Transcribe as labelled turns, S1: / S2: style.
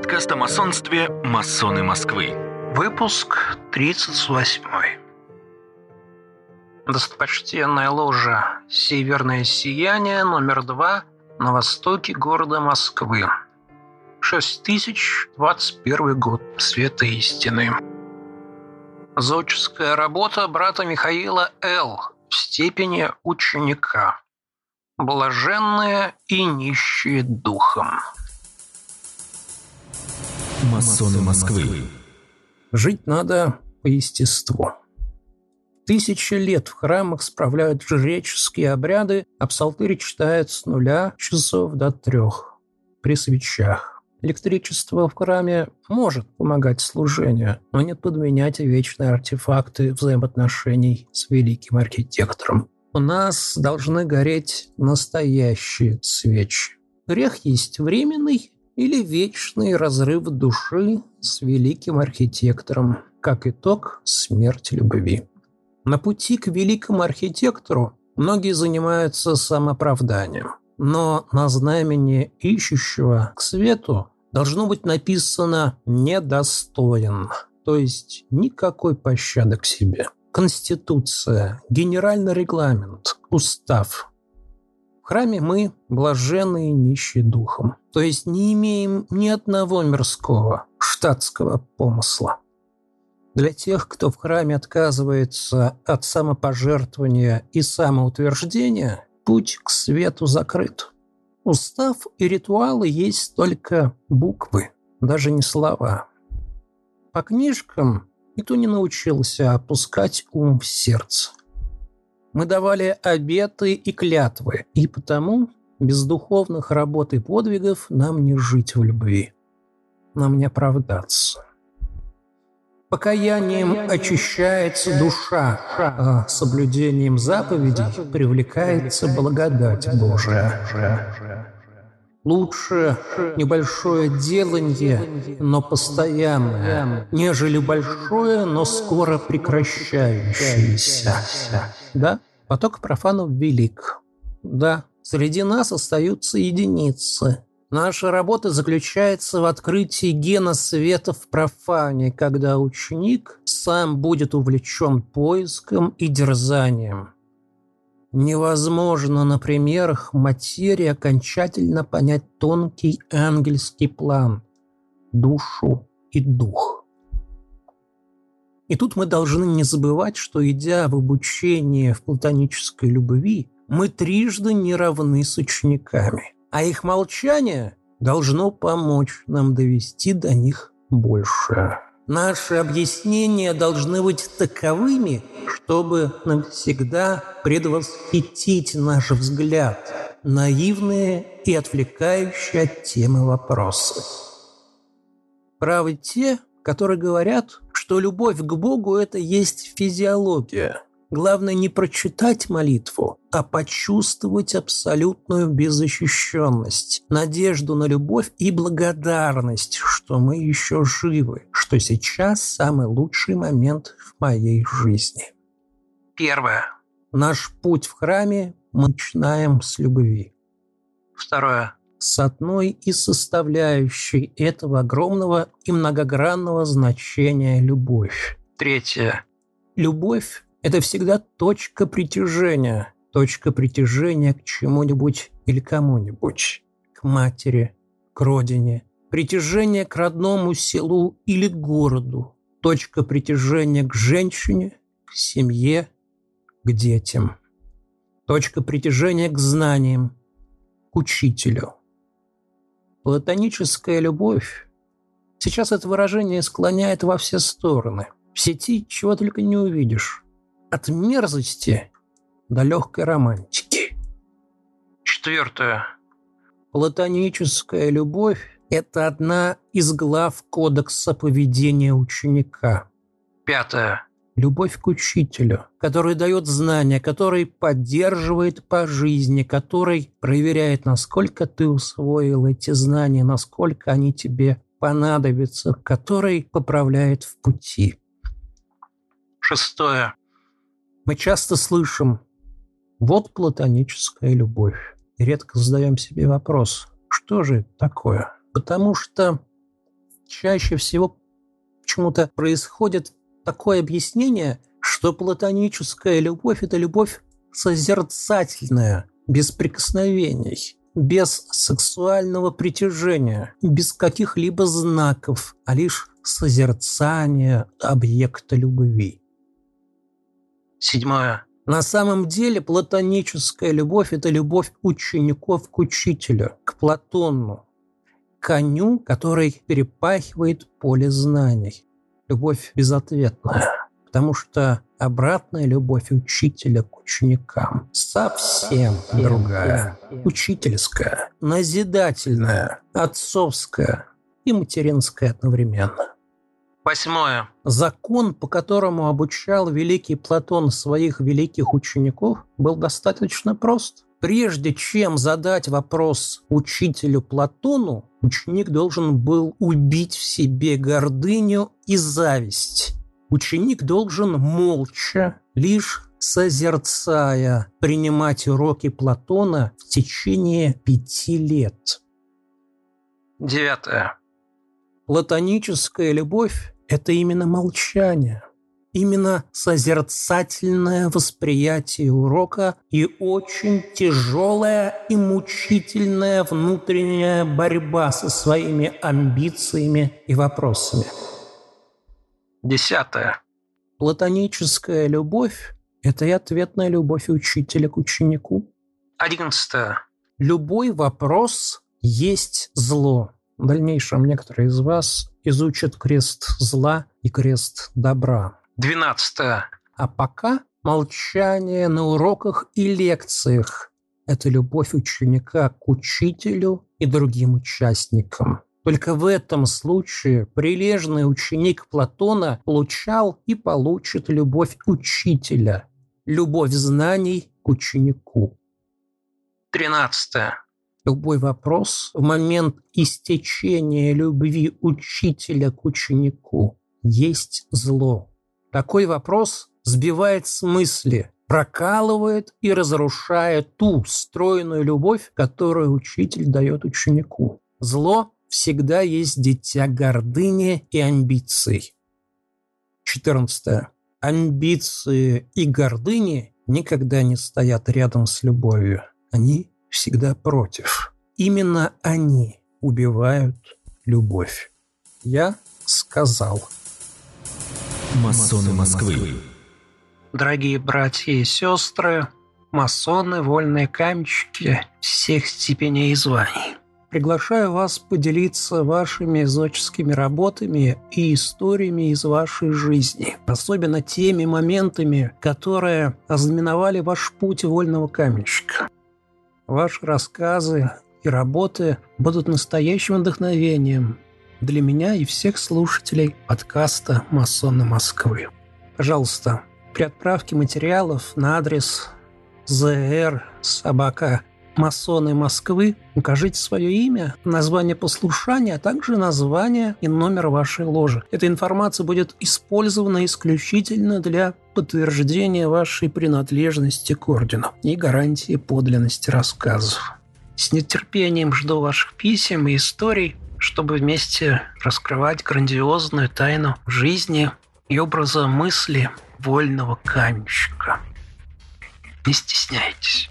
S1: Подкаст о масонстве «Масоны Москвы».
S2: Выпуск 38. Достопочтенная ложа «Северное сияние» номер два на востоке города Москвы. 6021 год. Света истины. Зодческая работа брата Михаила Л. в степени ученика. Блаженные и нищие духом.
S1: Масоны Москвы.
S2: Жить надо по естеству. Тысячи лет в храмах справляют жреческие обряды, а псалтырь читают с нуля часов до трех при свечах. Электричество в храме может помогать служению, но не подменять вечные артефакты взаимоотношений с великим архитектором. У нас должны гореть настоящие свечи. Грех есть временный, или вечный разрыв души с великим архитектором, как итог смерть любви. На пути к великому архитектору многие занимаются самооправданием, но на знамени ищущего к свету должно быть написано «недостоин», то есть никакой пощады к себе. Конституция, генеральный регламент, устав храме мы блаженные нищие духом, то есть не имеем ни одного мирского, штатского помысла. Для тех, кто в храме отказывается от самопожертвования и самоутверждения, путь к свету закрыт. Устав и ритуалы есть только буквы, даже не слова. По книжкам никто не научился опускать ум в сердце. Мы давали обеты и клятвы, и потому без духовных работ и подвигов нам не жить в любви. Нам не оправдаться. Покаянием очищается душа, а соблюдением заповедей привлекается благодать Божия. Лучше небольшое деланье, но постоянное, нежели большое, но скоро прекращающееся. Да, поток профанов велик. Да, среди нас остаются единицы. Наша работа заключается в открытии гена света в профане, когда ученик сам будет увлечен поиском и дерзанием. Невозможно на примерах материи окончательно понять тонкий ангельский план, душу и дух. И тут мы должны не забывать, что идя в обучение в платонической любви, мы трижды не равны с учениками, а их молчание должно помочь нам довести до них больше. Наши объяснения должны быть таковыми, чтобы навсегда предвосхитить наш взгляд, наивные и отвлекающие от темы вопросы. Правы те, которые говорят, что любовь к Богу – это есть физиология – Главное не прочитать молитву, а почувствовать абсолютную беззащищенность, надежду на любовь и благодарность, что мы еще живы, что сейчас самый лучший момент в моей жизни. Первое. Наш путь в храме мы начинаем с любви. Второе. С одной из составляющей этого огромного и многогранного значения любовь. Третье. Любовь это всегда точка притяжения. Точка притяжения к чему-нибудь или кому-нибудь. К матери, к родине. Притяжение к родному селу или городу. Точка притяжения к женщине, к семье, к детям. Точка притяжения к знаниям, к учителю. Платоническая любовь. Сейчас это выражение склоняет во все стороны. В сети чего только не увидишь от мерзости до легкой романтики. Четвертое. Платоническая любовь – это одна из глав кодекса поведения ученика. Пятое. Любовь к учителю, который дает знания, который поддерживает по жизни, который проверяет, насколько ты усвоил эти знания, насколько они тебе понадобятся, который поправляет в пути. Шестое. Мы часто слышим «вот платоническая любовь». И редко задаем себе вопрос, что же это такое? Потому что чаще всего почему-то происходит такое объяснение, что платоническая любовь – это любовь созерцательная, без прикосновений, без сексуального притяжения, без каких-либо знаков, а лишь созерцание объекта любви. Седьмое. На самом деле платоническая любовь – это любовь учеников к учителю, к Платону, коню, который перепахивает поле знаний. Любовь безответная, потому что обратная любовь учителя к ученикам совсем другая. Учительская, назидательная, отцовская и материнская одновременно. Восьмое. Закон, по которому обучал великий Платон своих великих учеников, был достаточно прост. Прежде чем задать вопрос учителю Платону, ученик должен был убить в себе гордыню и зависть. Ученик должен молча, лишь созерцая, принимать уроки Платона в течение пяти лет. Девятое. Платоническая любовь – это именно молчание – именно созерцательное восприятие урока и очень тяжелая и мучительная внутренняя борьба со своими амбициями и вопросами. Десятое. Платоническая любовь – это и ответная любовь учителя к ученику. Одиннадцатое. Любой вопрос есть зло. В дальнейшем некоторые из вас изучат крест зла и крест добра. 12. А пока молчание на уроках и лекциях – это любовь ученика к учителю и другим участникам. Только в этом случае прилежный ученик Платона получал и получит любовь учителя, любовь знаний к ученику. 13. Любой вопрос в момент истечения любви учителя к ученику есть зло. Такой вопрос сбивает с мысли, прокалывает и разрушает ту стройную любовь, которую учитель дает ученику. Зло всегда есть дитя гордыни и амбиций. 14. Амбиции и гордыни никогда не стоят рядом с любовью. Они всегда против. Именно они убивают любовь. Я сказал –
S1: Масоны Москвы.
S2: Дорогие братья и сестры, масоны, вольные каменщики всех степеней и званий. Приглашаю вас поделиться вашими зодческими работами и историями из вашей жизни, особенно теми моментами, которые ознаменовали ваш путь вольного каменщика. Ваши рассказы и работы будут настоящим вдохновением для меня и всех слушателей подкаста «Масоны Москвы». Пожалуйста, при отправке материалов на адрес zr собака масоны Москвы укажите свое имя, название послушания, а также название и номер вашей ложи. Эта информация будет использована исключительно для подтверждения вашей принадлежности к ордену и гарантии подлинности рассказов. С нетерпением жду ваших писем и историй чтобы вместе раскрывать грандиозную тайну жизни и образа мысли вольного каменщика. Не стесняйтесь.